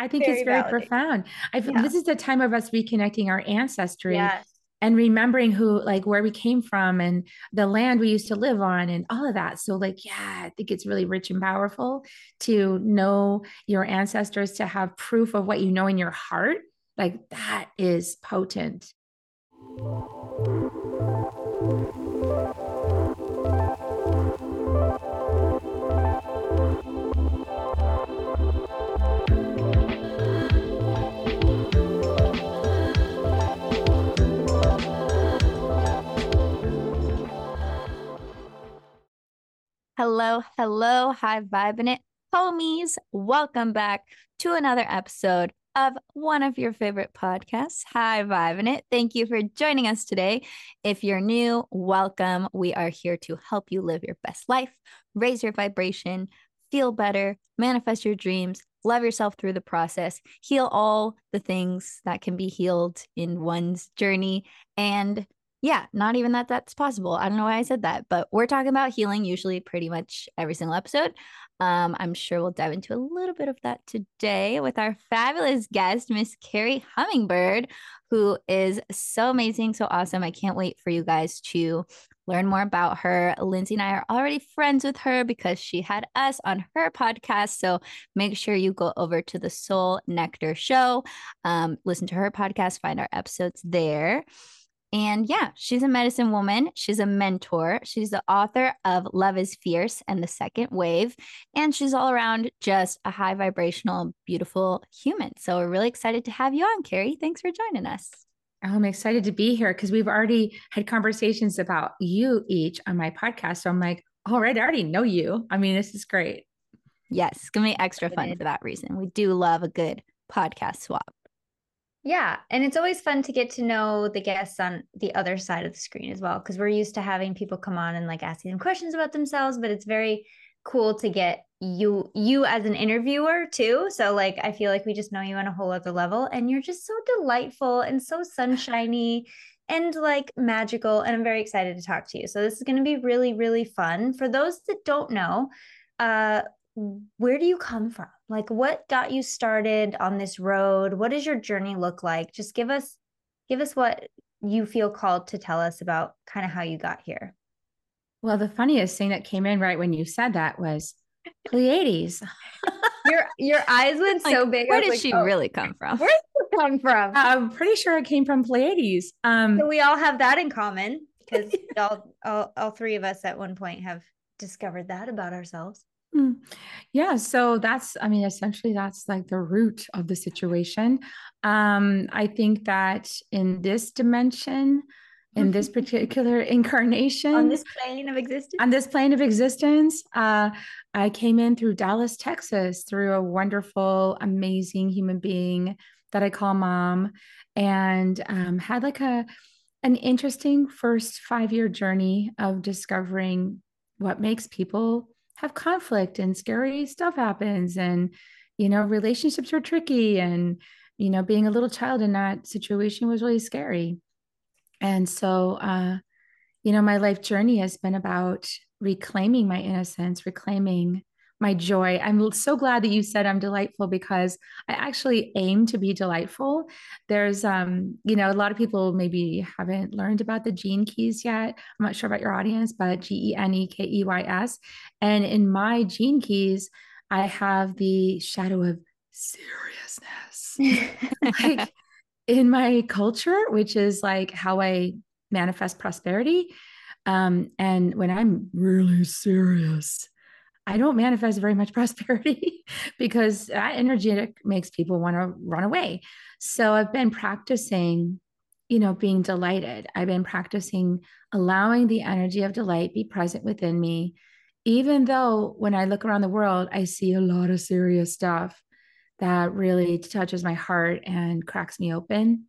I think very it's very validating. profound. I yeah. this is the time of us reconnecting our ancestry. Yes. And remembering who, like, where we came from and the land we used to live on and all of that. So, like, yeah, I think it's really rich and powerful to know your ancestors, to have proof of what you know in your heart. Like, that is potent. Hello, hello, high vibing it, homies. Welcome back to another episode of one of your favorite podcasts, High Vibing It. Thank you for joining us today. If you're new, welcome. We are here to help you live your best life, raise your vibration, feel better, manifest your dreams, love yourself through the process, heal all the things that can be healed in one's journey, and yeah, not even that that's possible. I don't know why I said that, but we're talking about healing usually pretty much every single episode. Um, I'm sure we'll dive into a little bit of that today with our fabulous guest, Miss Kerri Hummingbird, who is so amazing, so awesome. I can't wait for you guys to learn more about her. Lynnsey and I are already friends with her because she had us on her podcast. So make sure you go over to the Soul Nectar Show, um, listen to her podcast, find our episodes there. And yeah, she's a medicine woman. She's a mentor. She's the author of Love is Fierce and the Second Wave. And she's all around just a high vibrational, beautiful human. So we're really excited to have you on, Kerri. Thanks for joining us. Oh, I'm excited to be here because we've already had conversations about you each on my podcast. So I'm like, all right, I already know you. I mean, this is great. Yes, it's going to be extra fun for that reason. We do love a good podcast swap. Yeah. And it's always fun to get to know the guests on the other side of the screen as well, because we're used to having people come on and like asking them questions about themselves, but it's very cool to get you you as an interviewer too so like i feel like we just know you on a whole other level and you're just so delightful and so sunshiny and like magical and i'm very excited to talk to you so this is going to be really really fun for those that don't know uh where do you come from? Like, what got you started on this road? What does your journey look like? Just give us, give us what you feel called to tell us about kind of how you got here. Well, the funniest thing that came in right when you said that was Pleiades. your your eyes went so big. Where did like, she oh, really come from? Where did she come from? I'm pretty sure it came from Pleiades. Um, so we all have that in common because all, all all three of us at one point have discovered that about ourselves. Mm. Yeah, so that's, I mean, essentially that's like the root of the situation. Um, I think that in this dimension, in this particular incarnation, on this plane of existence, on this plane of existence, uh, I came in through Dallas, Texas, through a wonderful, amazing human being that I call mom, and um, had like a an interesting first five year journey of discovering what makes people have conflict and scary stuff happens and you know relationships are tricky and you know being a little child in that situation was really scary. And so uh you know my life journey has been about reclaiming my innocence reclaiming my joy. I'm so glad that you said I'm delightful because I actually aim to be delightful. There's, um, you know, a lot of people maybe haven't learned about the gene keys yet. I'm not sure about your audience, but G E N E K E Y S. And in my gene keys, I have the shadow of seriousness. like in my culture, which is like how I manifest prosperity. Um, and when I'm really serious, I don't manifest very much prosperity because that energy makes people want to run away. So I've been practicing, you know, being delighted. I've been practicing allowing the energy of delight be present within me, even though when I look around the world, I see a lot of serious stuff that really touches my heart and cracks me open.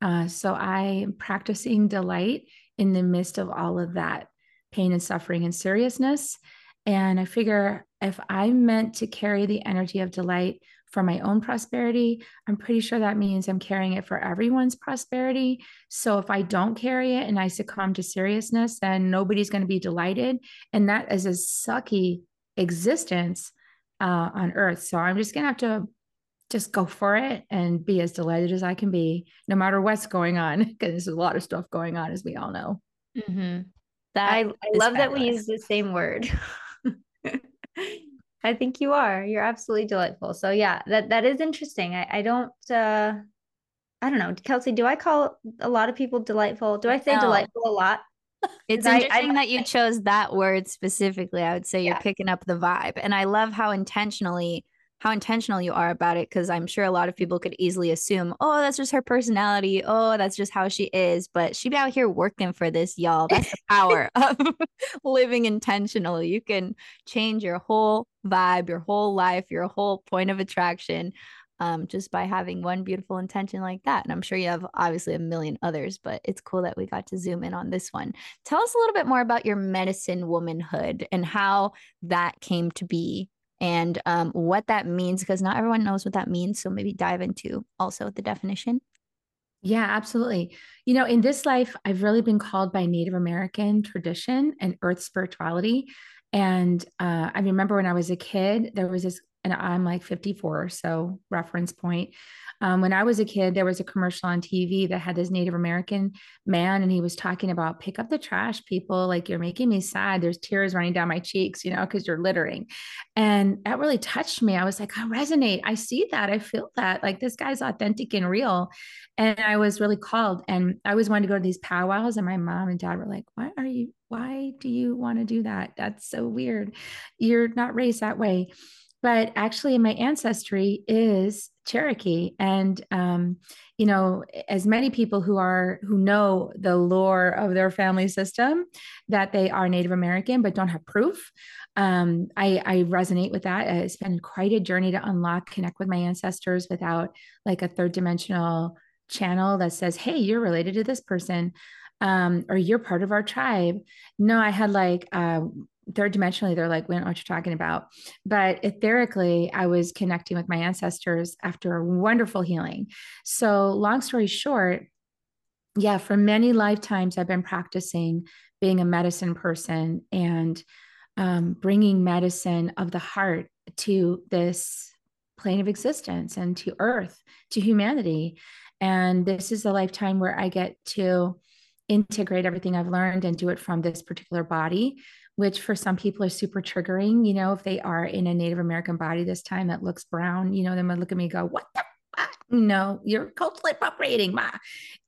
Uh, so I am practicing delight in the midst of all of that pain and suffering and seriousness and I figure if I'm meant to carry the energy of delight for my own prosperity, I'm pretty sure that means I'm carrying it for everyone's prosperity. So if I don't carry it and I succumb to seriousness, then nobody's going to be delighted. And that is a sucky existence uh, on earth. So I'm just going to have to just go for it and be as delighted as I can be, no matter what's going on, because there's a lot of stuff going on, as we all know. Mm-hmm. That I, I love fabulous. that we use the same word. I think you are. You're absolutely delightful. So yeah, that that is interesting. I, I don't uh I don't know. Kelsey, do I call a lot of people delightful? Do I say no. delightful a lot? It's interesting I, I, that you chose that word specifically. I would say you're picking up the vibe. And I love how intentionally how intentional you are about it because I'm sure a lot of people could easily assume, oh, that's just her personality. Oh, that's just how she is. But she be out here working for this, y'all. That's the power of living intentionally. You can change your whole vibe, your whole life, your whole point of attraction um, just by having one beautiful intention like that. And I'm sure you have obviously a million others, but it's cool that we got to zoom in on this one. Tell us a little bit more about your medicine womanhood and how that came to be and um, what that means, because not everyone knows what that means. So maybe dive into also the definition. Yeah, absolutely. You know, in this life, I've really been called by Native American tradition and earth spirituality. And uh, I remember when I was a kid, there was this, and I'm like 54, so reference point. Um, when I was a kid, there was a commercial on TV that had this Native American man, and he was talking about pick up the trash, people. Like, you're making me sad. There's tears running down my cheeks, you know, because you're littering. And that really touched me. I was like, I resonate. I see that. I feel that. Like, this guy's authentic and real. And I was really called. And I always wanted to go to these powwows. And my mom and dad were like, Why are you, why do you want to do that? That's so weird. You're not raised that way but actually my ancestry is cherokee and um, you know as many people who are who know the lore of their family system that they are native american but don't have proof um, I, I resonate with that it's been quite a journey to unlock connect with my ancestors without like a third dimensional channel that says hey you're related to this person um, or you're part of our tribe. No, I had like uh, third dimensionally they're like we don't know what you're talking about. But etherically i was connecting with my ancestors after a wonderful healing. So long story short yeah for many lifetimes i've been practicing being a medicine person and um, bringing medicine of the heart to this plane of existence and to earth to humanity. And this is a lifetime where i get to integrate everything i've learned and do it from this particular body which for some people are super triggering. You know, if they are in a Native American body this time that looks brown, you know, they might look at me and go, What the no, you're culturally appropriating, ma.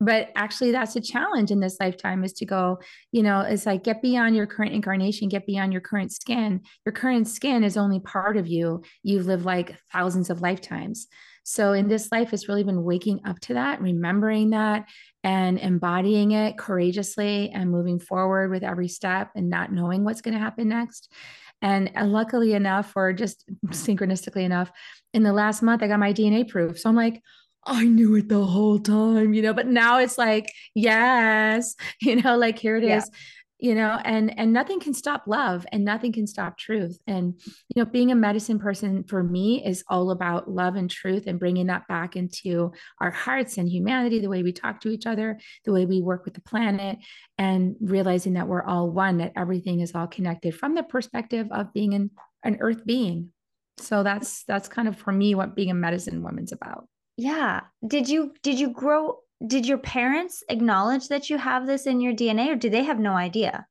But actually, that's a challenge in this lifetime is to go, you know, it's like get beyond your current incarnation, get beyond your current skin. Your current skin is only part of you. You've lived like thousands of lifetimes. So in this life, it's really been waking up to that, remembering that, and embodying it courageously and moving forward with every step and not knowing what's going to happen next. And, and luckily enough, or just synchronistically enough, in the last month, I got my DNA proof. So I'm like, I knew it the whole time, you know, but now it's like, yes, you know, like here it yeah. is you know and and nothing can stop love and nothing can stop truth. And you know being a medicine person for me is all about love and truth and bringing that back into our hearts and humanity the way we talk to each other the way we work with the planet and realizing that we're all one that everything is all connected from the perspective of being an, an earth being. So that's that's kind of for me what being a medicine woman's about. Yeah. Did you did you grow did your parents acknowledge that you have this in your DNA or do they have no idea?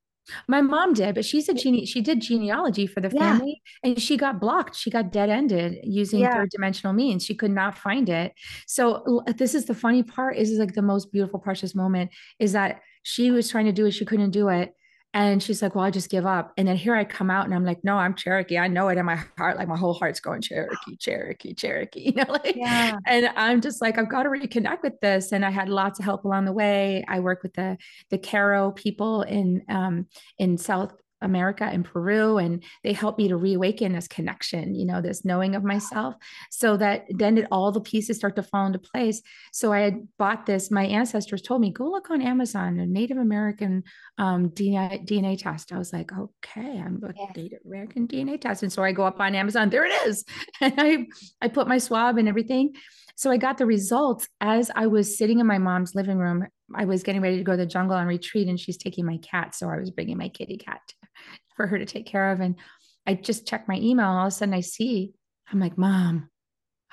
My mom did, but she's a gene she did genealogy for the family yeah. and she got blocked. She got dead ended using yeah. third dimensional means. She could not find it. So this is the funny part is like the most beautiful precious moment is that she was trying to do it, she couldn't do it. And she's like, Well, I just give up. And then here I come out and I'm like, No, I'm Cherokee. I know it in my heart. Like my whole heart's going Cherokee, Cherokee, Cherokee. You know, like, yeah. and I'm just like, I've got to reconnect with this. And I had lots of help along the way. I work with the the Q'ero people in um in South America and Peru, and they helped me to reawaken this connection, you know, this knowing of myself, so that then it, all the pieces start to fall into place. So I had bought this. My ancestors told me, go look on Amazon, a Native American um, DNA, DNA test. I was like, okay, I'm a yeah. Native American DNA test, and so I go up on Amazon. There it is, and I I put my swab and everything. So I got the results as I was sitting in my mom's living room. I was getting ready to go to the jungle on retreat, and she's taking my cat. So I was bringing my kitty cat for her to take care of. And I just checked my email. All of a sudden I see, I'm like, Mom,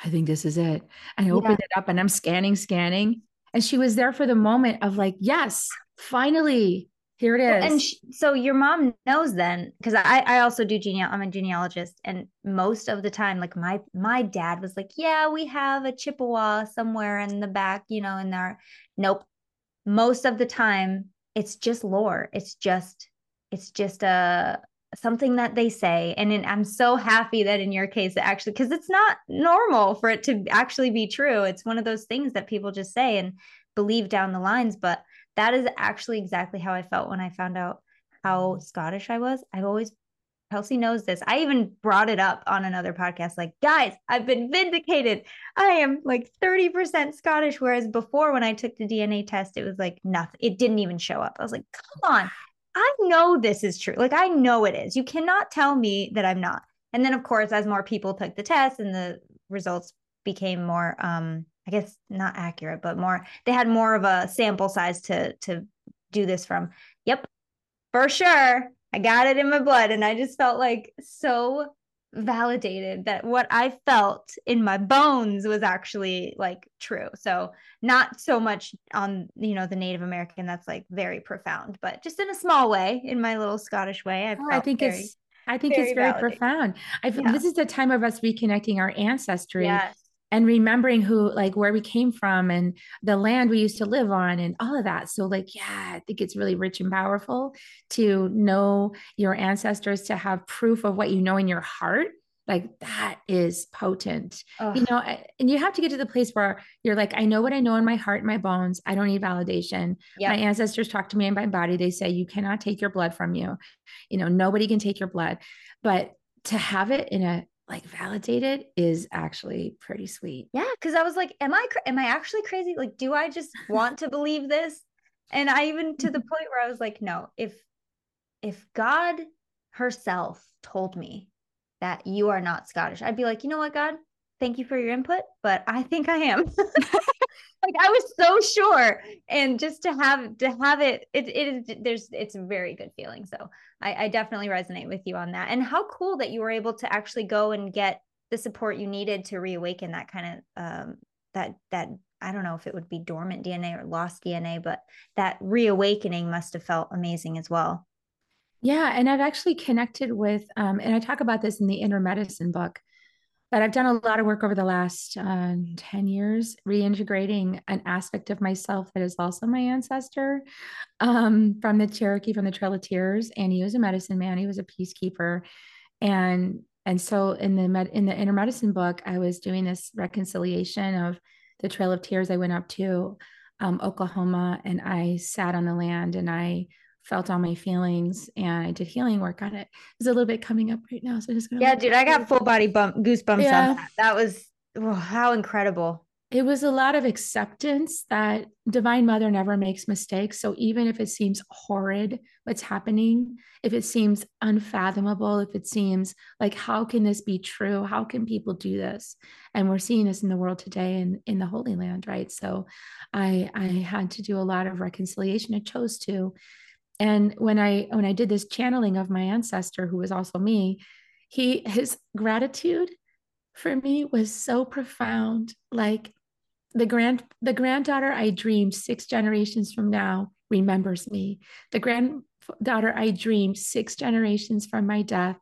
I think this is it. And I opened it up and I'm scanning, scanning. And she was there for the moment of like, yes, finally, here it is. And she, so your mom knows then, because I I also do gene I'm a genealogist, and most of the time, like my my dad was like, yeah, we have a Chippewa somewhere in the back, you know, in there. Nope. Most of the time, it's just lore. It's just it's just a something that they say and in, i'm so happy that in your case it actually because it's not normal for it to actually be true it's one of those things that people just say and believe down the lines but that is actually exactly how i felt when i found out how mm. scottish i was i've always Kelsey knows this. I even brought it up on another podcast. Like, guys, I've been vindicated. I am like 30% Scottish. Whereas before, when I took the DNA test, it was like nothing. It didn't even show up. I was like, come on. I know this is true. Like I know it is. You cannot tell me that I'm not. And then of course, as more people took the test and the results became more um I guess not accurate, but more they had more of a sample size to to do this from. Yep. For sure. I got it in my blood and I just felt like so validated that what I felt in my bones was actually like true. So not so much on you know the Native American that's like very profound, but just in a small way, in my little Scottish way. I, oh, I think very, it's I think very it's very validated. profound. I yeah. this is the time of us reconnecting our ancestry. Yes. And remembering who, like, where we came from and the land we used to live on and all of that. So, like, yeah, I think it's really rich and powerful to know your ancestors, to have proof of what you know in your heart. Like that is potent. Ugh. you know and you have to get to the place where you're like i know what i know in my heart my bones. I don't need validation. Yep. my ancestors talk to me in my body. They say you cannot take your blood from you. You know nobody can take your blood. But to have it in a like validated is actually pretty sweet. Yeah because i was like am i am i actually crazy? Like do i just want to believe this? And i even to the point where i was like no if if god herself told me that you are not Scottish. I'd be like, you know what, God, thank you for your input, but I think I am. like I was so sure, and just to have to have it, it it is there's it's a very good feeling. So I, I definitely resonate with you on that. And how cool that you were able to actually go and get the support you needed to reawaken that kind of um that that I don't know if it would be dormant DNA or lost DNA, but that reawakening must have felt amazing as well. Yeah. And I've actually connected with, um, and I talk about this in the inner medicine book, but I've done a lot of work over the last uh, 10 years, reintegrating an aspect of myself that is also my ancestor um, from the Cherokee, from the Trail of Tears. And he was a medicine man, he was a peacekeeper. And and so in the med, in the inner medicine book, I was doing this reconciliation of the Trail of Tears. I went up to um, Oklahoma and I sat on the land and I felt all my feelings and I did healing work on it. There's a little bit coming up right now. So just gonna Yeah, dude, I got full body bump goosebumps yeah. on that. That was oh, how incredible. It was a lot of acceptance that Divine Mother never makes mistakes. So even if it seems horrid what's happening, if it seems unfathomable, if it seems like how can this be true? How can people do this? And we're seeing this in the world today and in the Holy Land, right? So I I had to do a lot of reconciliation. I chose to and when i when i did this channeling of my ancestor who was also me he his gratitude for me was so profound. Like the grand the granddaughter i dreamed six generations from now remembers me. The granddaughter i dreamed six generations from my death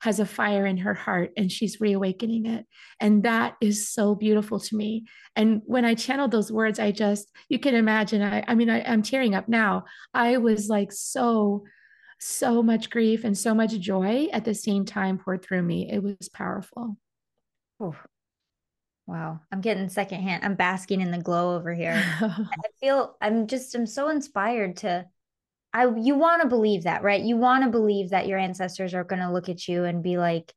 has a fire in her heart and she's reawakening it. And that is so beautiful to me. And when I channeled those words, I just, you can imagine, I, I mean, I, I'm tearing up now. I was like so, so much grief and so much joy at the same time poured through me. It was powerful. Oh, wow. I'm getting secondhand. I'm basking in the glow over here. I feel I'm just, I'm so inspired to I you want to believe that, right? You want to believe that your ancestors are going to look at you and be like,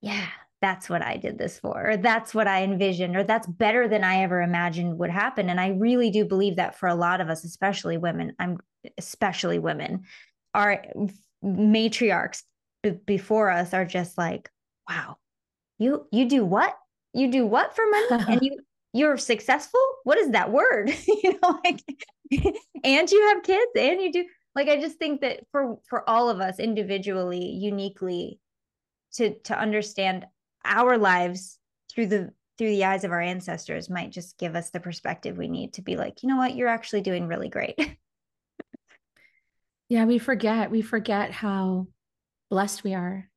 yeah, that's what I did this for, or that's what I envisioned, or that's better than I ever imagined would happen. And I really do believe that for a lot of us, especially women, I'm especially women, our matriarchs b- before us are just like, wow, you you do what? You do what for money? and you you're successful? What is that word? you know, like and you have kids and you do like i just think that for for all of us individually uniquely to to understand our lives through the through the eyes of our ancestors might just give us the perspective we need to be like, you know what, you're actually doing really great. yeah, we forget. We forget how blessed we are.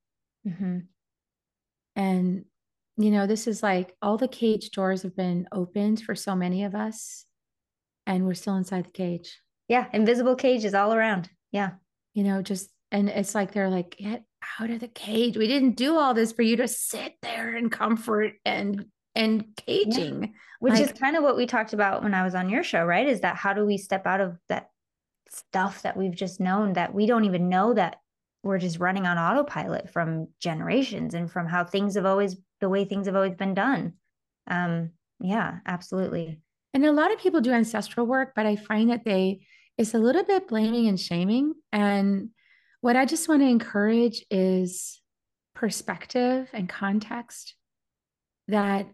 Mm-hmm. And, you know, this is like all the cage doors have been opened for so many of us, and we're still inside the cage. Yeah. Invisible cages all around. Yeah. You know, just, and it's like they're like, get out of the cage. We didn't do all this for you to sit there in comfort and and caging. Yeah. Which like, is kind of what we talked about when I was on your show, right? Is that how do we step out of that stuff that we've just known that we don't even know that we're just running on autopilot from generations and from how things have always the way things have always been done. Um, yeah, absolutely. And a lot of people do ancestral work, but I find that they it's a little bit blaming and shaming. And what I just want to encourage is perspective and context that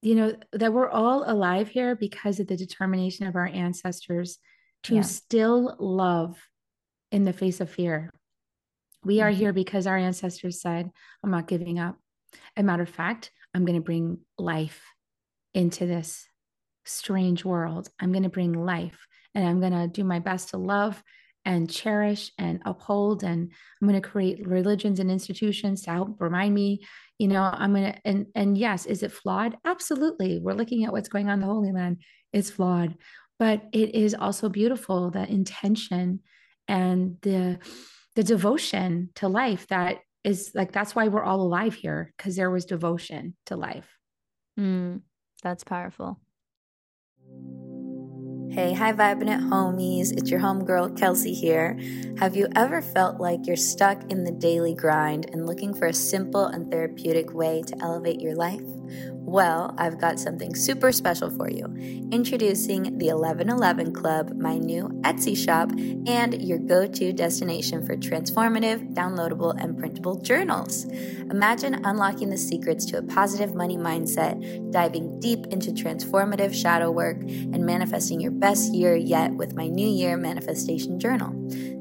you know that we're all alive here because of the determination of our ancestors to yeah. still love in the face of fear we are mm-hmm. here because our ancestors said i'm not giving up a matter of fact i'm going to bring life into this strange world i'm going to bring life and i'm going to do my best to love and cherish and uphold and i'm going to create religions and institutions to help remind me you know i'm going to and and yes is it flawed? Absolutely. We're looking at what's going on in the holy land. It's flawed but it is also beautiful the intention and the the devotion to life that is like that's why we're all alive here because there was devotion to life. Mm, that's powerful Hey, hi, vibing it homies. It's your homegirl, Kelsey here. Have you ever felt like you're stuck in the daily grind and looking for a simple and therapeutic way to elevate your life? Well, I've got something super special for you. Introducing the 1111 Club, my new Etsy shop, and your go to destination for transformative, downloadable, and printable journals. Imagine unlocking the secrets to a positive money mindset, diving deep into transformative shadow work, and manifesting your best year yet with my New Year Manifestation Journal.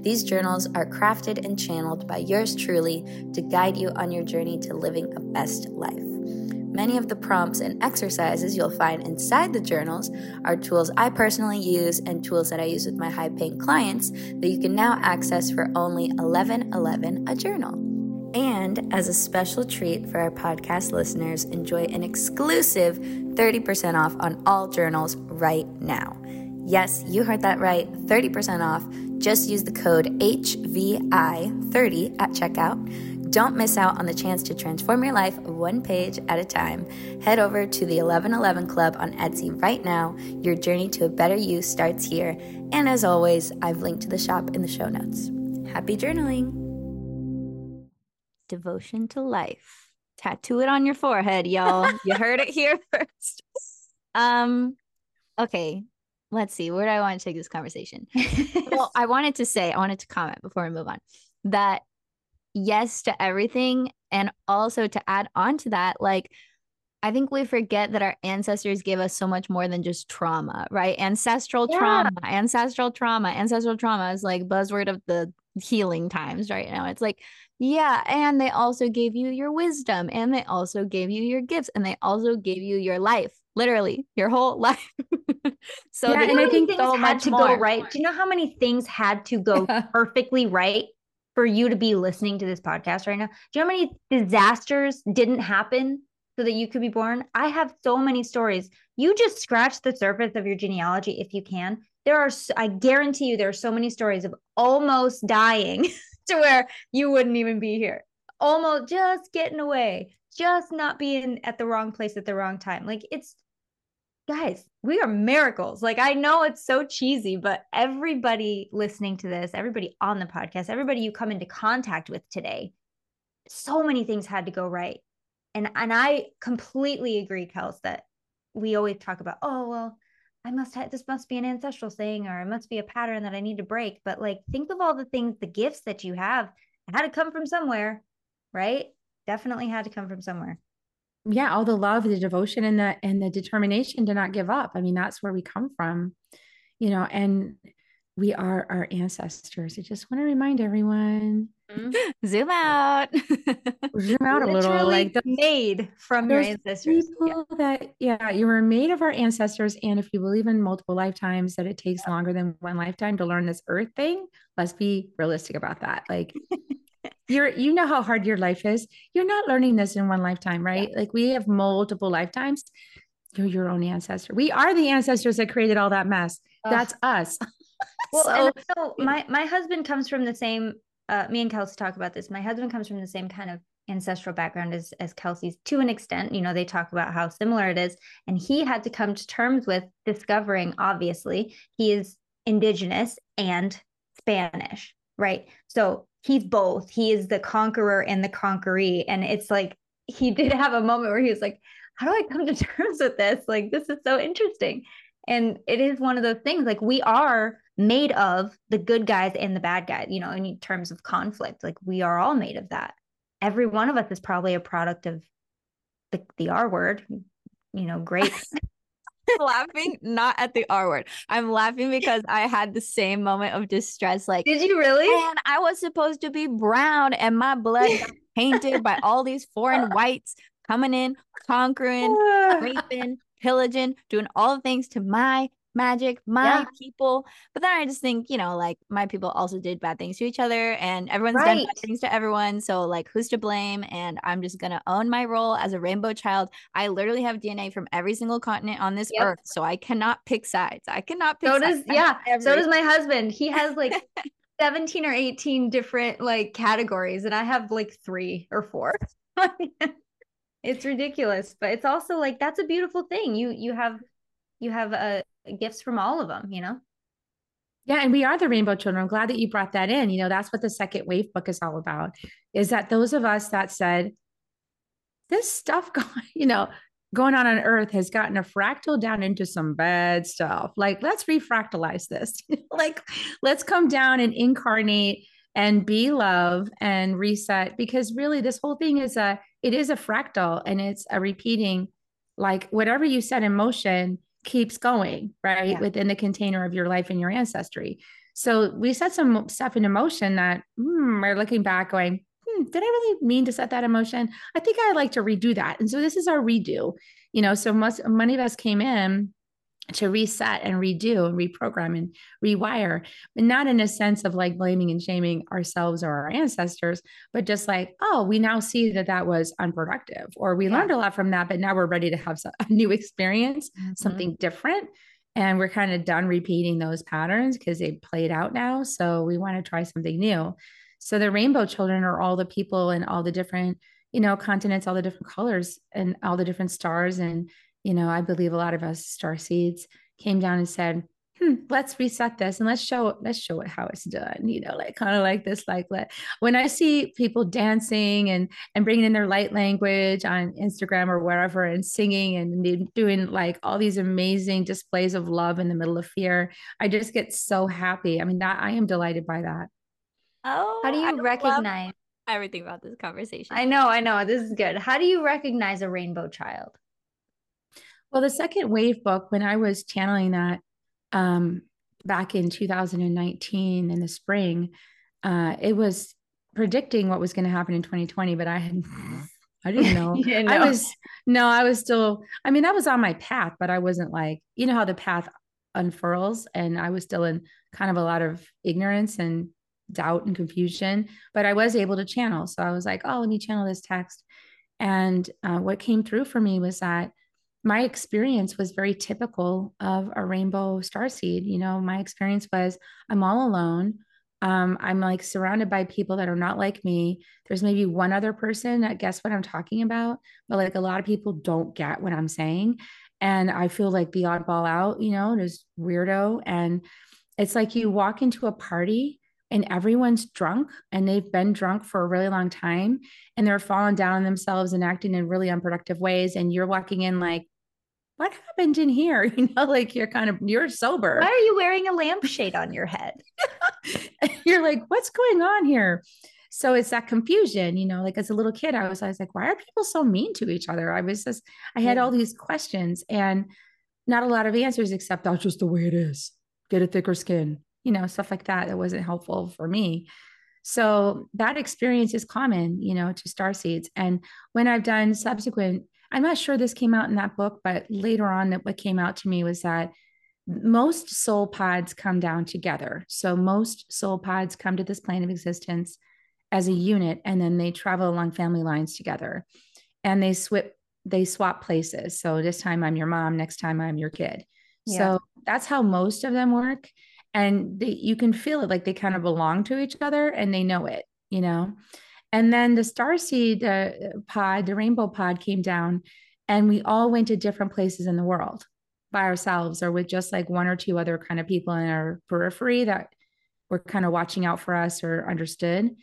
These journals are crafted and channeled by yours truly to guide you on your journey to living a best life. Many of the prompts and exercises you'll find inside the journals are tools I personally use and tools that I use with my high paying clients that you can now access for only $11.11 a journal. And as a special treat for our podcast listeners, enjoy an exclusive 30% off on all journals right now. Yes, you heard that right 30% off. Just use the code HVI30 at checkout. Don't miss out on the chance to transform your life one page at a time. Head over to the 1111 Club on Etsy right now. Your journey to a better you starts here. And as always, I've linked to the shop in the show notes. Happy journaling! Devotion to life. Tattoo it on your forehead, y'all. you heard it here first. Um, okay, let's see. Where do I want to take this conversation? well, I wanted to say, I wanted to comment before we move on that yes to everything and also to add on to that like I think we forget that our ancestors gave us so much more than just trauma, right? Ancestral yeah. trauma, ancestral trauma, ancestral trauma is like buzzword of the healing times right now. It's like, yeah, and they also gave you your wisdom and they also gave you your gifts and they also gave you your life, literally your whole life. so yeah, and I think so had to more. go right. Do you know how many things had to go perfectly right for you to be listening to this podcast right now. Do you know how many disasters didn't happen so that you could be born? I have so many stories. You just scratch the surface of your genealogy if you can. There are, I guarantee you, there are so many stories of almost dying to where you wouldn't even be here. Almost just getting away, just not being at the wrong place at the wrong time. Like it's guys, we are miracles. Like I know it's so cheesy, but everybody listening to this, everybody on the podcast, everybody you come into contact with today, so many things had to go right. And and I completely agree, Kels, that we always talk about, oh well, I must have this must be an ancestral thing or it must be a pattern that I need to break. But like think of all the things, the gifts that you have had to come from somewhere, right? Definitely had to come from somewhere yeah all the love the devotion and the and the determination to not give up i mean that's where we come from you know and we are our ancestors i just want to remind everyone Mm-hmm. Zoom out. Zoom out a little. Like the, made from your ancestors. Yeah. That yeah, you were made of our ancestors. And if you believe in multiple lifetimes, that it takes yeah. longer than one lifetime to learn this earth thing, let's be realistic about that. Like you're you know how hard your life is. You're not learning this in one lifetime, right? Yeah. Like we have multiple lifetimes. You're your own ancestor. We are the ancestors that created all that mess. That's us. Well, so, so my my husband comes from the same. Uh, me and Kelsey talk about this. My husband comes from the same kind of ancestral background as as Kelsey's to an extent. You know, they talk about how similar it is, and he had to come to terms with discovering. Obviously, he is indigenous and Spanish, right? So he's both. He is the conqueror and the conqueree, and it's like he did have a moment where he was like, "How do I come to terms with this? Like, this is so interesting." And it is one of those things like we are made of the good guys and the bad guys, you know, in terms of conflict. Like we are all made of that. Every one of us is probably a product of the, the R word, you know, great. laughing not at the R word. I'm laughing because I had the same moment of distress. Like, did you really? And I was supposed to be brown, and my blood painted by all these foreign whites coming in, conquering, raping, pillaging, doing all the things to my magic, my yeah. people. But then I just think, you know, like my people also did bad things to each other and everyone's right. done bad things to everyone. So, like, who's to blame? And I'm just going to own my role as a rainbow child. I literally have DNA from every single continent on this yep. earth. So I cannot pick sides. I cannot pick so sides. Does, yeah. So does my husband. He has like 17 or 18 different like categories, and I have like three or four. it's ridiculous but it's also like that's a beautiful thing you you have you have uh, gifts from all of them you know? Yeah and we are the rainbow children. I'm glad that you brought that in. You know that's what the second wave book is all about is that those of us that said this stuff going you know going on on earth has gotten a fractal down into some bad stuff. Like let's refractalize this. Like let's come down and incarnate and be love and reset because really this whole thing is a it is a fractal and it's a repeating like whatever you set in motion keeps going right yeah. within the container of your life and your ancestry. So we set some stuff in motion that hmm, we're looking back going hmm, did i really mean to set that emotion i think i'd like to redo that. And so this is our redo you know so most many of us came in to reset and redo and reprogram and rewire, but not in a sense of like blaming and shaming ourselves or our ancestors, but just like, oh, we now see that that was unproductive, or we yeah. learned a lot from that, but now we're ready to have a new experience, mm-hmm. something different. And we're kind of done repeating those patterns because they played out now. So we want to try something new. So the rainbow children are all the people and all the different, you know, continents, all the different colors and all the different stars and you know, I believe a lot of us star seeds came down and said, hmm, let's reset this and let's show it, let's show it how it's done, you know, like kind of like this, like let when I see people dancing and and bringing in their light language on Instagram or wherever and singing and doing like all these amazing displays of love in the middle of fear, I just get so happy. I mean, that I am delighted by that. Oh, how do you I recognize everything about this conversation? I know, I know. This is good. How do you recognize a rainbow child? Well, the second wave book, when I was channeling that um, back in 2019 in the spring, uh, it was predicting what was going to happen in 2020, but I had I didn't know. didn't know. I was no, I was still. I mean, that was on my path, but I wasn't like you know how the path unfurls, and I was still in kind of a lot of ignorance and doubt and confusion. But I was able to channel, so I was like, oh, let me channel this text. And uh, what came through for me was that my experience was very typical of a rainbow star seed. You know, my experience was I'm all alone. Um, I'm like surrounded by people that are not like me. There's maybe one other person that gets what I'm talking about, but like a lot of people don't get what I'm saying. And I feel like the oddball out, you know, just weirdo. And it's like you walk into a party and everyone's drunk and they've been drunk for a really long time and they're falling down on themselves and acting in really unproductive ways. And you're walking in like, what happened in here? You know, like you're kind of you're sober. Why are you wearing a lampshade on your head? you're like, what's going on here? So it's that confusion, you know, like as a little kid, I was, I was like, why are people so mean to each other? I was just, I had all mm. these questions and not a lot of answers, except that's just the way it is. Get a thicker skin, you know, stuff like that. That wasn't helpful for me. So that experience is common, you know, to star seeds. And when I've done subsequent, I'm not sure this came out in that book, but later on, what came out to me was that most soul pods come down together. So most soul pods come to this plane of existence as a unit, and then they travel along family lines together, and they swap they swap places. So this time I'm your mom, next time I'm your kid. Yeah. So that's how most of them work and they, you can feel it like they kind of belong to each other and they know it you know and then the star seed uh, pod the rainbow pod came down and we all went to different places in the world by ourselves or with just like one or two other kind of people in our periphery that were kind of watching out for us or understood.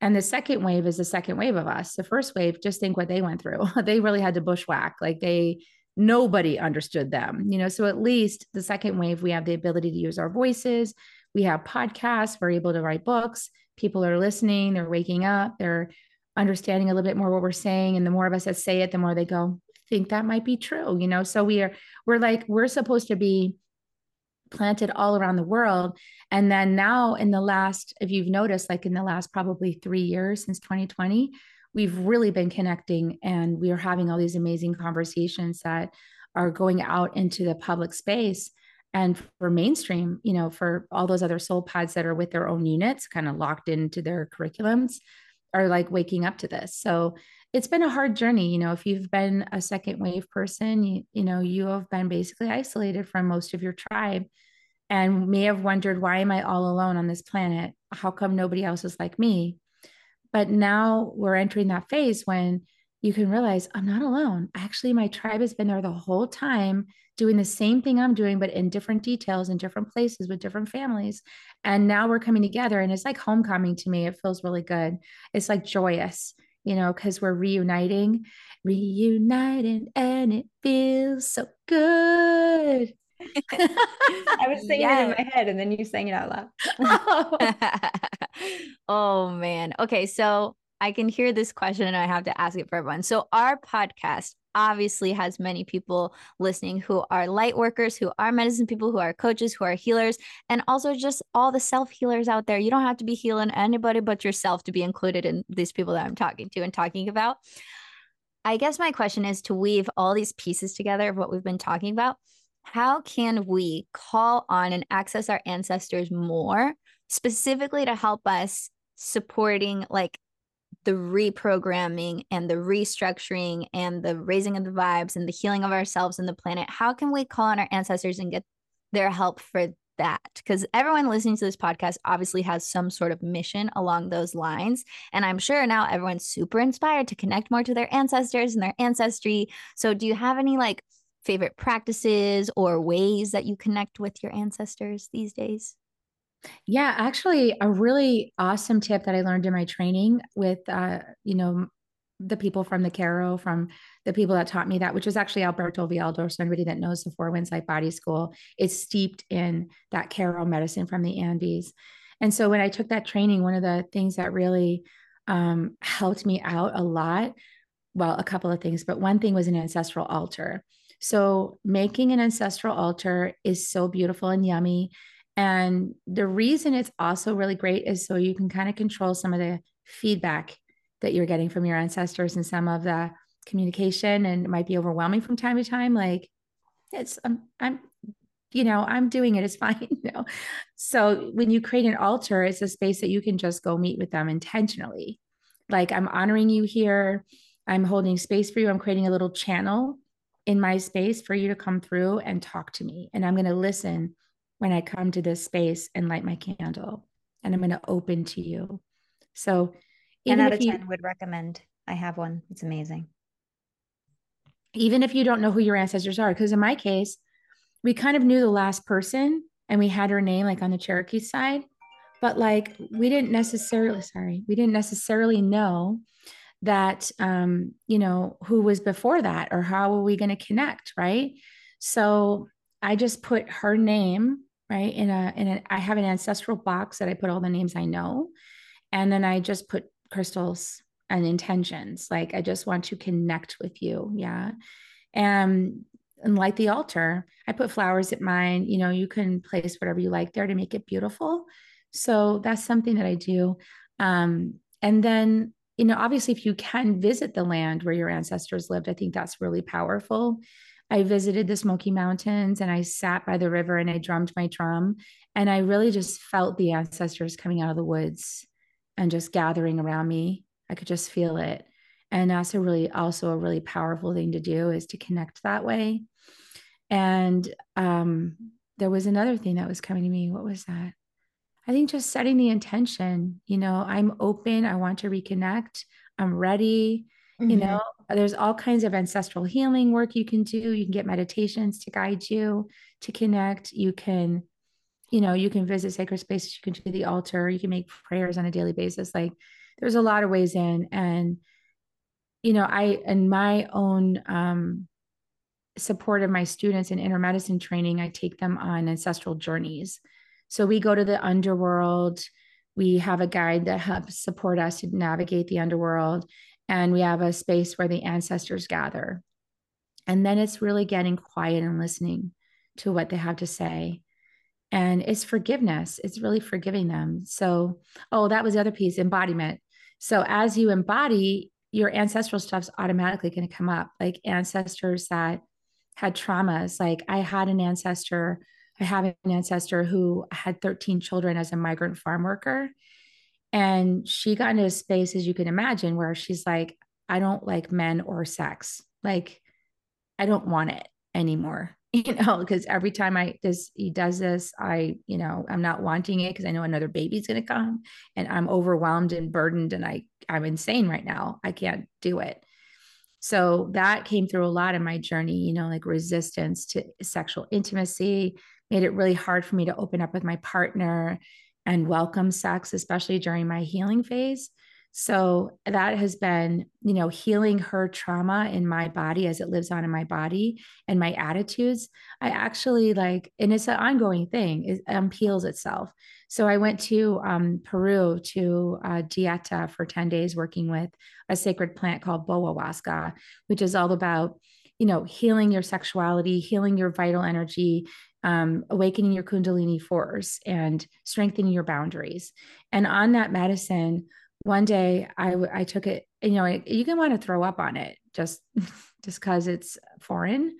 And the second wave is the second wave of us. The first wave just think what they went through. They really had to bushwhack. Like they nobody understood them you know? So at least the second wave we have the ability to use our voices. We have podcasts. We're able to write books people are listening they're waking up they're understanding a little bit more what we're saying and the more of us that say it the more they go think that might be true you know? So we are we're like we're supposed to be planted all around the world. And then now in the last if you've noticed like in the last probably 3 years since 2020 we've really been connecting and we are having all these amazing conversations that are going out into the public space and for mainstream you know for all those other soul pods that are with their own units kind of locked into their curriculums are like waking up to this. So it's been a hard journey you know if you've been a second wave person you, you know you have been basically isolated from most of your tribe and may have wondered why am i all alone on this planet? How come nobody else is like me? But now we're entering that phase when you can realize I'm not alone. Actually, my tribe has been there the whole time doing the same thing I'm doing, but in different details, in different places with different families. And now we're coming together and it's like homecoming to me. It feels really good. It's like joyous, you know, because we're reuniting, reuniting, and it feels so good. I was singing yes. it in my head and then you sang it out loud. Oh. oh man. Okay, so I can hear this question and I have to ask it for everyone. So our podcast obviously has many people listening who are light workers, who are medicine people, who are coaches, who are healers, and also just all the self healers out there. You don't have to be healing anybody but yourself to be included in these people that I'm talking to and talking about. I guess my question is to weave all these pieces together of what we've been talking about how can we call on and access our ancestors more specifically to help us supporting like the reprogramming and the restructuring and the raising of the vibes and the healing of ourselves and the planet how can we call on our ancestors and get their help for that? Because everyone listening to this podcast obviously has some sort of mission along those lines. And i'm sure now everyone's super inspired to connect more to their ancestors and their ancestry. So do you have any like favorite practices or ways that you connect with your ancestors these days? Yeah, actually, a really awesome tip that I learned in my training with, uh, you know, the people from the Q'ero, from the people that taught me that, which was actually Alberto Villoldo. So anybody that knows the Four Winds Light Body School, it's steeped in that Q'ero medicine from the Andes. And so when I took that training, one of the things that really um, helped me out a lot, well, a couple of things, but one thing was an ancestral altar. So, making an ancestral altar is so beautiful and yummy. And the reason it's also really great is so you can kind of control some of the feedback that you're getting from your ancestors and some of the communication. And it might be overwhelming from time to time. Like, it's, I'm, I'm, you know, I'm doing it. It's fine. You know? So when you create an altar, it's a space that you can just go meet with them intentionally. Like, I'm honoring you here. I'm holding space for you. I'm creating a little channel in my space for you to come through and talk to me. And I'm going to listen when I come to this space and light my candle. And I'm going to open to you. So, even 10 out of 10 you, would recommend. I have one. It's amazing. Even if you don't know who your ancestors are, because in my case, we kind of knew the last person and we had her name like on the Cherokee side, but like we didn't necessarily, sorry, we didn't necessarily know that um, you know who was before that or how are we going to connect right so i just put her name right? In a in a i have an ancestral box that i put all the names i know. And then i just put crystals and intentions. Like i just want to connect with you. Yeah. And and light the altar. I put flowers at mine. You know you can place whatever you like there to make it beautiful. So that's something that i do. Um, and then, you know, obviously, if you can visit the land where your ancestors lived, I think that's really powerful. I visited the Smoky Mountains and I sat by the river and I drummed my drum. And I really just felt the ancestors coming out of the woods and just gathering around me. I could just feel it. And that's a really, also a really powerful thing to do is to connect that way. And um, there was another thing that was coming to me. What was that? I think just setting the intention, you know, I'm open, I want to reconnect, I'm ready. Mm-hmm. You know, there's all kinds of ancestral healing work you can do. You can get meditations to guide you to connect. You can, you know, you can visit sacred spaces, you can do the altar, you can make prayers on a daily basis. Like there's a lot of ways in. And, you know, I, in my own um, support of my students in inner medicine training, I take them on ancestral journeys. So we go to the underworld. We have a guide that helps support us to navigate the underworld. And we have a space where the ancestors gather. And then it's really getting quiet and listening to what they have to say. And it's forgiveness, it's really forgiving them. So, oh, that was the other piece embodiment. So, as you embody, your ancestral stuff's automatically going to come up, like ancestors that had traumas. Like I had an ancestor I have an ancestor who had 13 children as a migrant farm worker. And she got into a space, as you can imagine, where she's like, I don't like men or sex. Like, I don't want it anymore, you know, because every time I does he does this, I, you know, I'm not wanting it because I know another baby's gonna come and I'm overwhelmed and burdened and I I'm insane right now. I can't do it. So that came through a lot in my journey, you know, like resistance to sexual intimacy, made it really hard for me to open up with my partner and welcome sex, especially during my healing phase. So that has been, you know, healing her trauma in my body as it lives on in my body and my attitudes. I actually like, and it's an ongoing thing, it unpeels itself. So I went to um, Peru to uh, Dieta for 10 days working with a sacred plant called Boahuasca, which is all about, you know, healing your sexuality, healing your vital energy, um, awakening your Kundalini force and strengthening your boundaries. And on that medicine, one day I, I took it, you know, you can want to throw up on it just, just cause it's foreign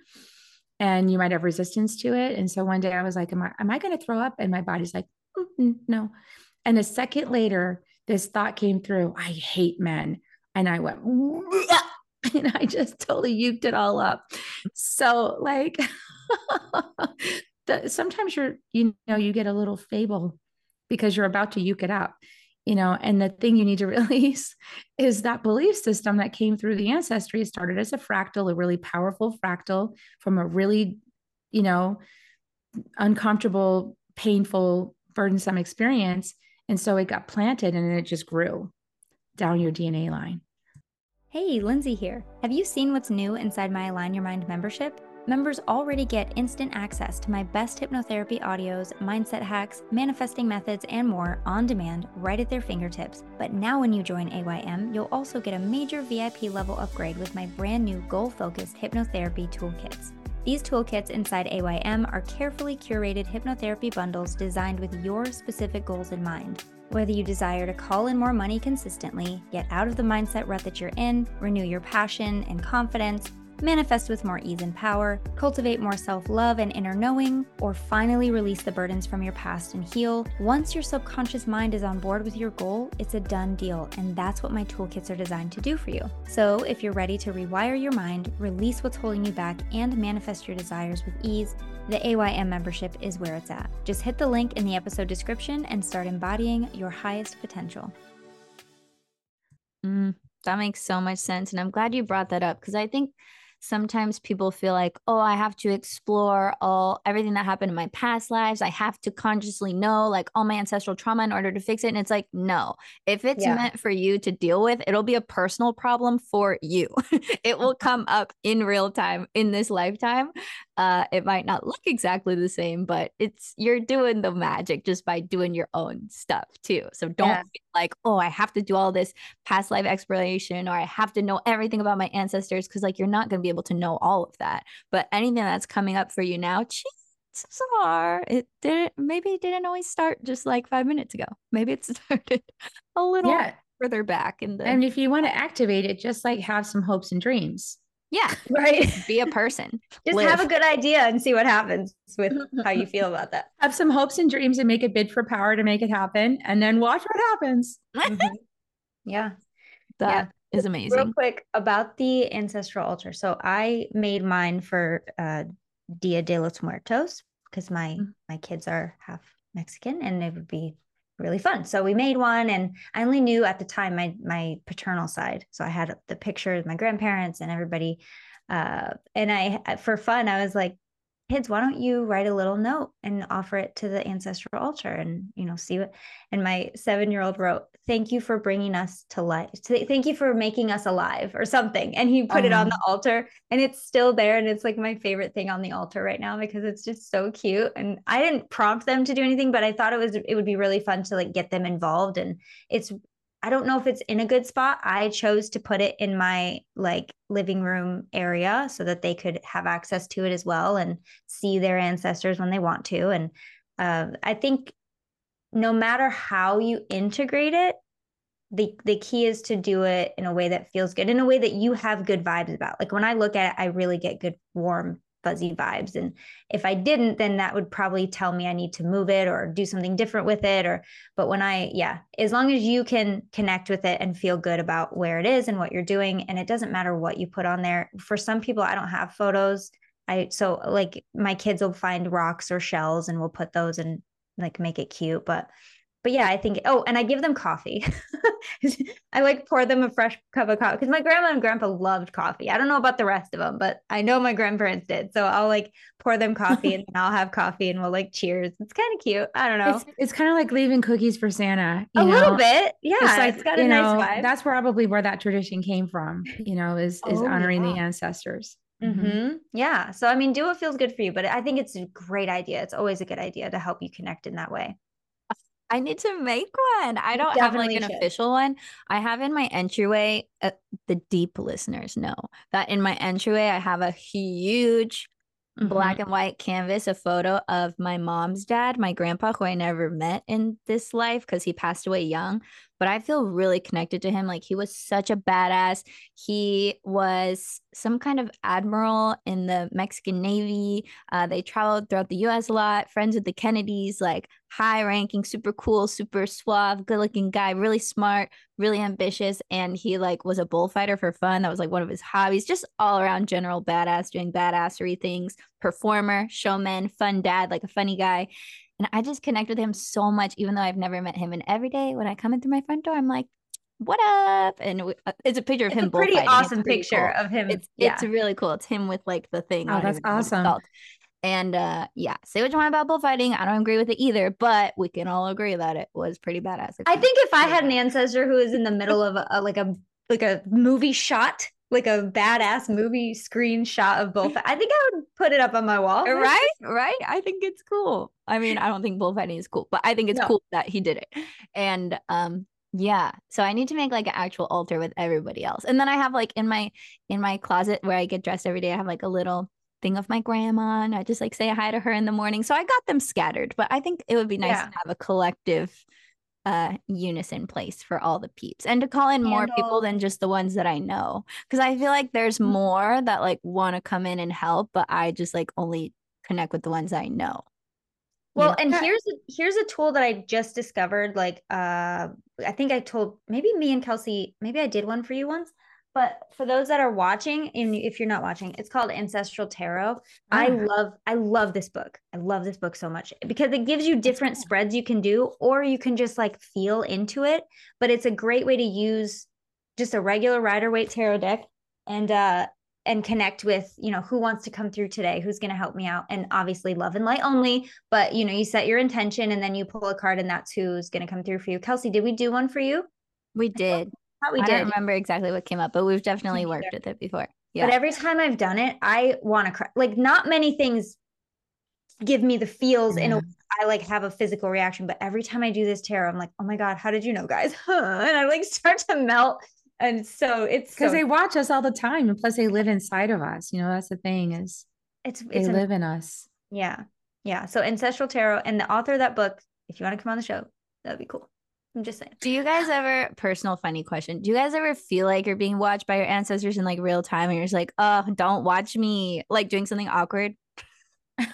and you might have resistance to it. And so one day I was like, am I, am I going to throw up? And my body's like, mm, no. And a second later, this thought came through, I hate men. And I went, and I just totally uked it all up. So like the, sometimes you're you know you get a little fable because you're about to uke it up you know and the thing you need to release is that belief system that came through the ancestry. Started as a fractal a really powerful fractal from a really you know uncomfortable painful burdensome experience. And so it got planted and it just grew down your dna line. Hey Lynnsey here. Have you seen what's new inside my align your mind membership Members already get instant access to my best hypnotherapy audios, mindset hacks, manifesting methods, and more on demand right at their fingertips. But now, when you join AYM, you'll also get a major VIP level upgrade with my brand new goal focused hypnotherapy toolkits. These toolkits inside AYM are carefully curated hypnotherapy bundles designed with your specific goals in mind. Whether you desire to call in more money consistently, get out of the mindset rut that you're in, renew your passion and confidence, manifest with more ease and power, cultivate more self love and inner knowing, or finally release the burdens from your past and heal, once your subconscious mind is on board with your goal, it's a done deal. And that's what my toolkits are designed to do for you. So if you're ready to rewire your mind, release what's holding you back, and manifest your desires with ease, the AYM membership is where it's at. Just hit the link in the episode description and start embodying your highest potential. Mm, that makes so much sense. And I'm glad you brought that up because I think sometimes people feel like oh i have to explore all everything that happened in my past lives. I have to consciously know like all my ancestral trauma in order to fix it. And it's like no. If it's yeah. meant for you to deal with it'll be a personal problem for you. It will come up in real time in this lifetime uh it might not look exactly the same but it's you're doing the magic just by doing your own stuff too so don't yeah. like oh i have to do all this past life exploration or i have to know everything about my ancestors because like you're not going to be able to know all of that but anything that's coming up for you now chances are it didn't maybe it didn't always start just like five minutes ago. Maybe it started a little Yeah. further back in the And if you want to activate it, just like have some hopes and dreams. Yeah, Right. be a person. Just Live. have a good idea and see what happens with how you feel about that. Have some hopes and dreams and make a bid for power to make it happen. And then watch what happens. Mhm. Yeah. That is Real amazing. Real quick about the ancestral altar. So I made mine for uh, Dia de los Muertos because my Mm. my kids are half Mexican and it would be really fun. So we made one and I only knew at the time my my paternal side. So I had the picture of my grandparents and everybody uh and I for fun I was like kids why don't you write a little note and offer it to the ancestral altar and you know see what and my 7-year-old wrote thank you for bringing us to life. Thank you for making us alive or something and he put it on uh-huh. the altar and it's still there and it's like my favorite thing on the altar right now because it's just so cute and I didn't prompt them to do anything but I thought it was it would be really fun to like get them involved and it's I don't know if it's in a good spot. I chose to put it in my like living room area so that they could have access to it as well and see their ancestors when they want to. And uh, I think no matter how you integrate it, the the key is to do it in a way that feels good, in a way that you have good vibes about. Like when I look at it, I really get good, warm, fuzzy vibes. And if I didn't, then that would probably tell me I need to move it or do something different with it. Or but when I, yeah, as long as you can connect with it and feel good about where it is and what you're doing, and it doesn't matter what you put on there. For some people, I don't have photos. I so like my kids will find rocks or shells and we'll put those and like make it cute. But but yeah, I think oh, and I give them coffee. I like pour them a fresh cup of coffee because my grandma and grandpa loved coffee. I don't know about the rest of them, but I know my grandparents did. So I'll like pour them coffee and then I'll have coffee and we'll like cheers. It's kind of cute. I don't know. It's, it's kind of like leaving cookies for Santa. You a know? little bit. Yeah. It's like it's got a nice vibe. that's probably where that tradition came from. You know, is is Oh, honoring the yeah. ancestors. hmm Yeah. So, I mean, do what feels good for you, but I think it's a great idea. It's always a good idea to help you connect in that way. I need to make one. I don't have like an should. official one. I have in my entryway, uh, the deep listeners know that in my entryway, I have a huge Mm-hmm. black and white canvas, a photo of my mom's dad, my grandpa, who I never met in this life because he passed away young. But I feel really connected to him. Like he was such a badass. He was some kind of admiral in the Mexican Navy. Uh, they traveled throughout the US a lot, friends with the Kennedys, like high ranking, super cool, super suave, good looking guy, really smart, really ambitious. And he like was a bullfighter for fun. That was like one of his hobbies, just all around general badass, doing badassery things, performer, showman, fun dad, like a funny guy. And I just connect with him so much, even though I've never met him. And every day when I come in through my front door, I'm like, what up? And we- uh, it's a picture of him. It's him a pretty awesome pretty picture cool. of him. It's yeah. it's really cool. It's him with like the thing. Oh, that's even know what it's awesome. And uh yeah, say what you want about bullfighting. I don't agree with it either, but we can all agree that it was pretty badass. I think if I had an ancestor who was in the middle of a, a- like a like a movie shot, like a badass movie screen shot of both, I think I would put it up on my wall. right, right. I think it's cool. I mean, I don't think bullfighting is cool, but I think it's No. cool that he did it. And um yeah, so I need to make like an actual altar with everybody else. And then I have like in my in my closet where I get dressed every day, I have like a little thing of my grandma and I just like say hi to her in the morning. So I got them scattered, but I think it would be nice Yeah. to have a collective uh unison place for all the peeps and to call in more people than just the ones that I know because I feel like there's Mhm. more that like want to come in and help but I just like only connect with the ones I know. you Well, know? and here's a, here's a tool that I just discovered. Like, uh, I think I told maybe me and Kelsey, maybe I did one for you once. But for those that are watching, and if you're not watching, it's called Ancestral Tarot. I Ah. love, I love this book. I love this book so much because it gives you different spreads you can do, or you can just like feel into it. But it's a great way to use just a regular Rider Waite tarot deck and uh and connect with you know who wants to come through today who's going to help me out and obviously love and light only but you know you set your intention and then you pull a card and that's who's going to come through for you kelsey did we do one for you We did. Thought we I did don't remember exactly what came up, but we've definitely worked with it before. Yeah. but every time i've done it i want to cry like not many things give me the feels in a Yeah. way i like have a physical reaction but every time i do this tarot i'm like oh my god how did you know guys and i like start to melt and so it's because so, they watch us all the time and plus they live inside of us you know that's the thing is it's they it's live in us Yeah. Yeah. So Ancestral Tarot and the author of that book, if you want to come on the show, that'd be cool. I'm just saying. Do you guys ever personal funny question? Do you guys ever feel like you're being watched by your ancestors in like real time and you're just like, oh, don't watch me like doing something awkward?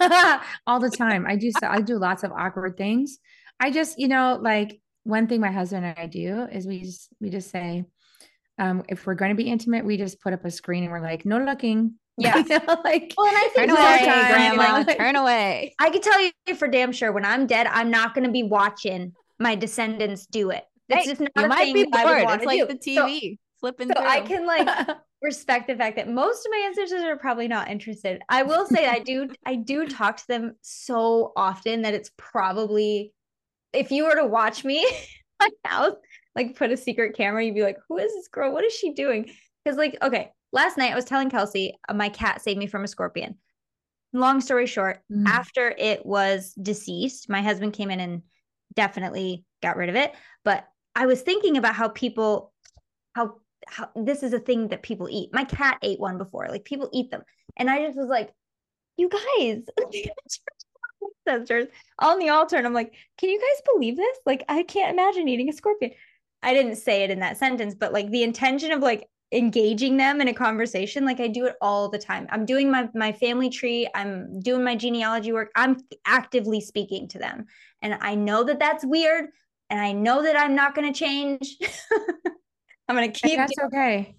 all the time. I do so I do lots of awkward things. I just, you know, like one thing my husband and I do is we just we just say, um, if we're going to be intimate, we just put up a screen and we're like, no looking. Yeah. You know, like Well, and I think Turn away, you grandma. know, Turn away. I can tell you for damn sure when I'm dead, I'm not going to be watching my descendants do it. It's just not you a might thing be I would bored. It's like do. the So- flipping So, through. I can like respect the fact that most of my ancestors are probably not interested. I will say I do I do talk to them so often that it's probably if you were to watch me my house, like put a secret camera, you'd be like, who is this girl? What is she doing? Because like, okay, last night I was telling Kelsey, uh, my cat saved me from a scorpion. Long story short, Mm. after it was deceased, my husband came in and definitely got rid of it. But I was thinking about how people, how how this is a thing that people eat. My cat ate one before, like people eat them, and I just was like, you guys, ancestors on the altar, and I'm like, can you guys believe this? Like, I can't imagine eating a scorpion. I didn't say it in that sentence, but like the intention of like engaging them in a conversation like i do it all the time. I'm doing my my family tree i'm doing my genealogy work i'm actively speaking to them. And i know that that's weird and i know that i'm not going to change. I'm going to And keep that's okay.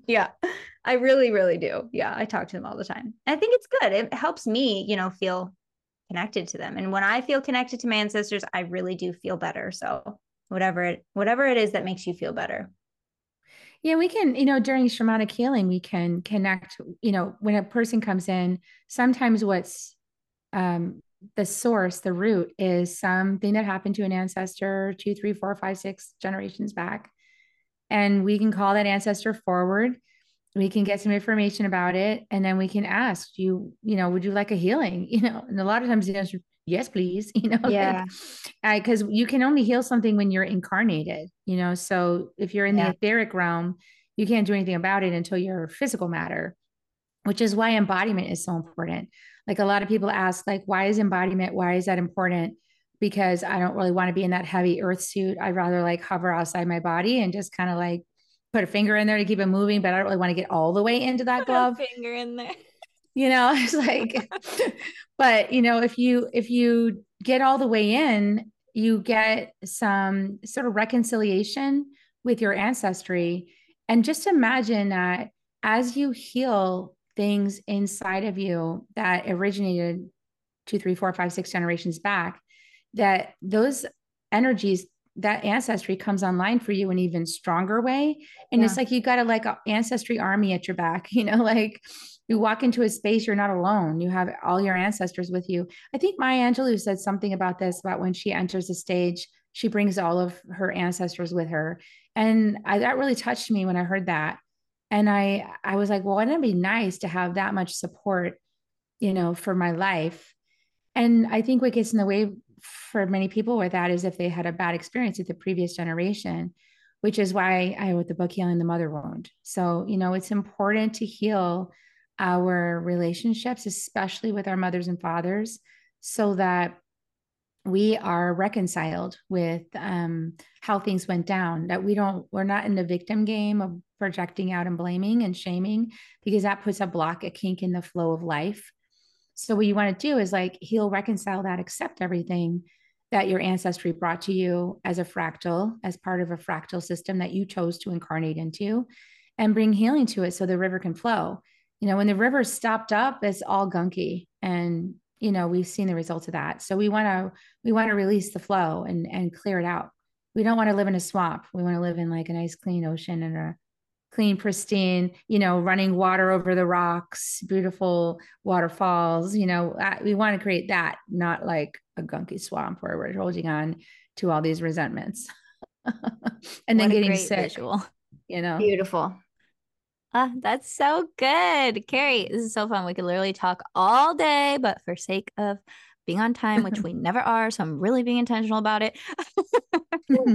yeah i really really do. Yeah i talk to them all the time. I think it's good. It helps me you know feel connected to them. And when i feel connected to my ancestors i really do feel better. So whatever it whatever it is that makes you feel better Yeah, we can, you know, during shamanic healing, we can connect, you know, when a person comes in, sometimes what's um the source, the root is something that happened to an ancestor two, three, four, five, six generations back. And we can call that ancestor forward. We can get some information about it. And then we can ask you, you know, would you like a healing? You know, and a lot of times the answer, yes, please. You know, Yeah. because you can only heal something when you're incarnated, you know. So if you're in Yeah. the etheric realm, you can't do anything about it until you're physical matter, which is why embodiment is so important. Like a lot of people ask, like, why is embodiment? Why is that important? Because I don't really want to be in that heavy earth suit. I'd rather like hover outside my body and just kind of like put a finger in there to keep it moving, but I don't really want to get all the way into that Put glove finger in there. you know it's like but you know if you if you get all the way in you get some sort of reconciliation with your ancestry. And just imagine that as you heal things inside of you that originated two three four five six generations back that those energies that ancestry comes online for you in an even stronger way. And it's like you got a like ancestry army at your back you know like you walk into a space you're not alone. You have all your ancestors with you. I think maya angelou said something about this about when she enters a stage she brings all of her ancestors with her. And I, that really touched me when i heard that. And i i was like well wouldn't it be nice to have that much support you know for my life? And i think what gets in the way for many people with that is if they had a bad experience with the previous generation which is why i wrote the book healing the mother wound so you know it's important to heal our relationships, especially with our mothers and fathers, so that we are reconciled with um, how things went down. That we don't, we're not in the victim game of projecting out and blaming and shaming, because that puts a block, a kink in the flow of life. So, what you want to do is like heal, reconcile that, accept everything that your ancestry brought to you as a fractal, as part of a fractal system that you chose to incarnate into, and bring healing to it so the river can flow you know, when the river's stopped up, it's all gunky. And, you know, we've seen the results of that. So we want to, we want to release the flow and, and clear it out. We don't want to live in a swamp. We want to live in like a nice clean ocean and a clean, pristine, you know, running water over the rocks, beautiful waterfalls. You know, uh, we want to create that, not like a gunky swamp where we're holding on to all these resentments and then What a getting sick, visual. you know. Beautiful. Ah, that's so good. Kerri, this is so fun. We could literally talk all day, but for sake of being on time, which we never are, so I'm really being intentional about it.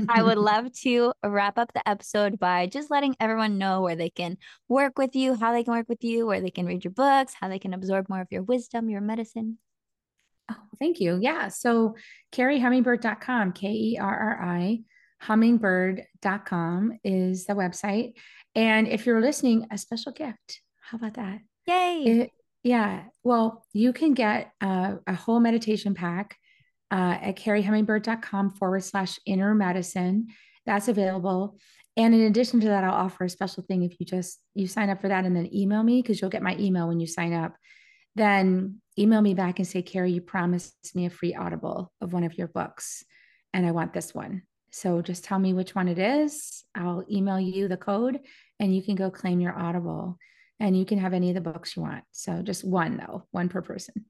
I would love to wrap up the episode by just letting everyone know where they can work with you, how they can work with you, where they can read your books, how they can absorb more of your wisdom, your medicine. Oh, thank you. Yeah. So kerrihummingbird.com, K E R R I, hummingbird.com is the website. And if you're listening, a special gift. How about that? Yay. It, yeah. Well, you can get uh, a whole meditation pack uh, at kerrihummingbird.com forward slash inner medicine. That's available. And in addition to that, I'll offer a special thing if you just you sign up for that and then email me because you'll get my email when you sign up. Then email me back and say, Kerri, you promised me a free audible of one of your books, and I want this one. So just tell me which one it is. I'll email you the code, and you can go claim your audible. And you can have any of the books you want. So just one though, one per person.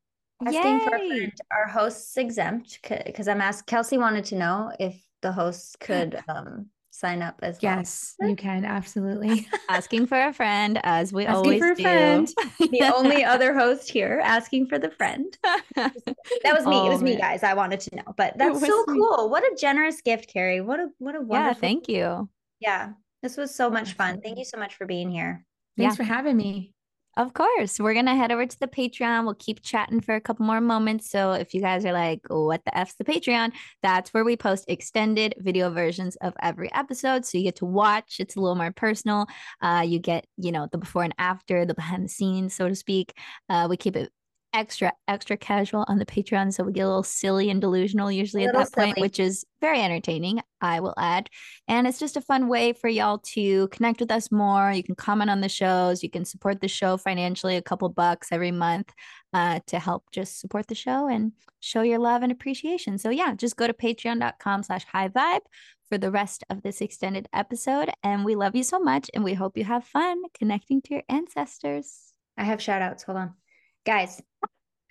Asking for a friend, our hosts exempt because I'm asked. Kelsey wanted to know if the hosts could um, sign up as well. Yes, you can absolutely. asking for a friend, as we asking always for a do. Friend. the only other host here asking for the friend. that was me. Oh, it was me, guys. I wanted to know, but that's so sweet. cool. What a generous gift, Kerri. What a what a wonderful. Yeah, thank you. Yeah, this was so much fun. Thank you so much for being here. Thanks yeah. for having me. Of course. We're going to head over to the Patreon. We'll keep chatting for a couple more moments. So if you guys are like, what the F's the Patreon? That's where we post extended video versions of every episode. So you get to watch. It's a little more personal. Uh, you get, you know, the before and after, the behind the scenes, so to speak. Uh, we keep it extra extra casual on the patreon so we get a little silly and delusional usually at that silly. point which is very entertaining i will add. And it's just a fun way for y'all to connect with us more. You can comment on the shows. You can support the show financially a couple bucks every month uh, to help just support the show and show your love and appreciation. So yeah just go to patreon.com slash high vibe for the rest of this extended episode. And we love you so much and we hope you have fun connecting to your ancestors. I have shout outs. Hold on guys.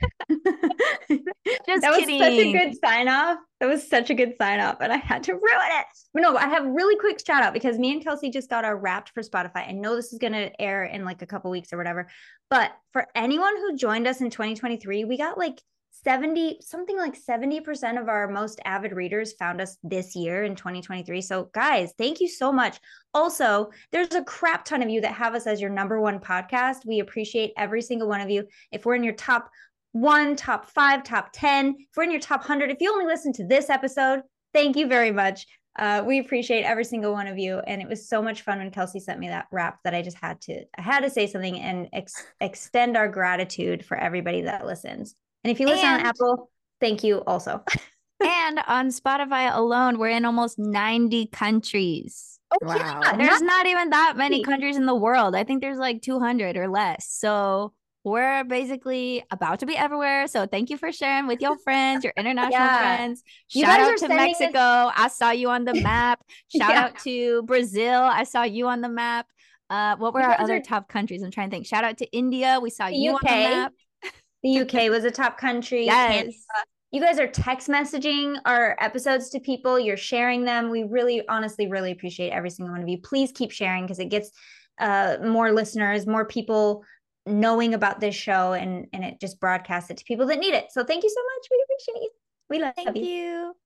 Just that kidding. was such a good sign off. That was such a good sign off, and I had to ruin it. But no, I have really quick shout out because me and Kelsey just got our wrapped for Spotify. I know this is going to air in like a couple weeks or whatever, but for anyone who joined us in 2023, we got like 70 something like 70% of our most avid readers found us this year in 2023 so guys thank you so much. Also there's a crap ton of you that have us as your number one podcast. We appreciate every single one of you. If we're in your top one top five top 10 if we're in your top 100 if you only listen to this episode thank you very much. Uh, we appreciate every single one of you. And it was so much fun when kelsey sent me that wrap that i just had to i had to say something and ex- extend our gratitude for everybody that listens and if you listen and, on Apple, thank you also. and on Spotify alone, we're in almost 90 countries. Oh, wow. Yeah, there's not, not even that many countries in the world. I think there's like 200 or less. So we're basically about to be everywhere. So thank you for sharing with your friends, your international yeah. friends. Shout out to Mexico. Us- I saw you on the map. Shout yeah. out to Brazil. I saw you on the map. Uh, what were our other are- top countries? I'm trying to think. Shout out to India. We saw you UK. on the map. The UK was a top country. Yes. Canada. You guys are text messaging our episodes to people. You're sharing them. We really, honestly, really appreciate every single one of you. Please keep sharing because it gets uh, more listeners, more people knowing about this show, and and it just broadcasts it to people that need it. So thank you so much. We appreciate you. We love you. thank you. you.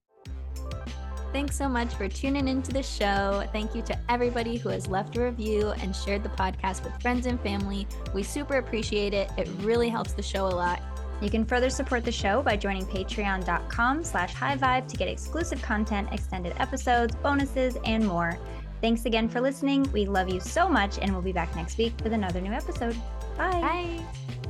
Thanks so much for tuning into the show. Thank you to everybody who has left a review and shared the podcast with friends and family. We super appreciate it. It really helps the show a lot. You can further support the show by joining patreon.com slash high vibe to get exclusive content, extended episodes, bonuses, and more. Thanks again for listening. We love you so much, and we'll be back next week with another new episode. Bye. Bye.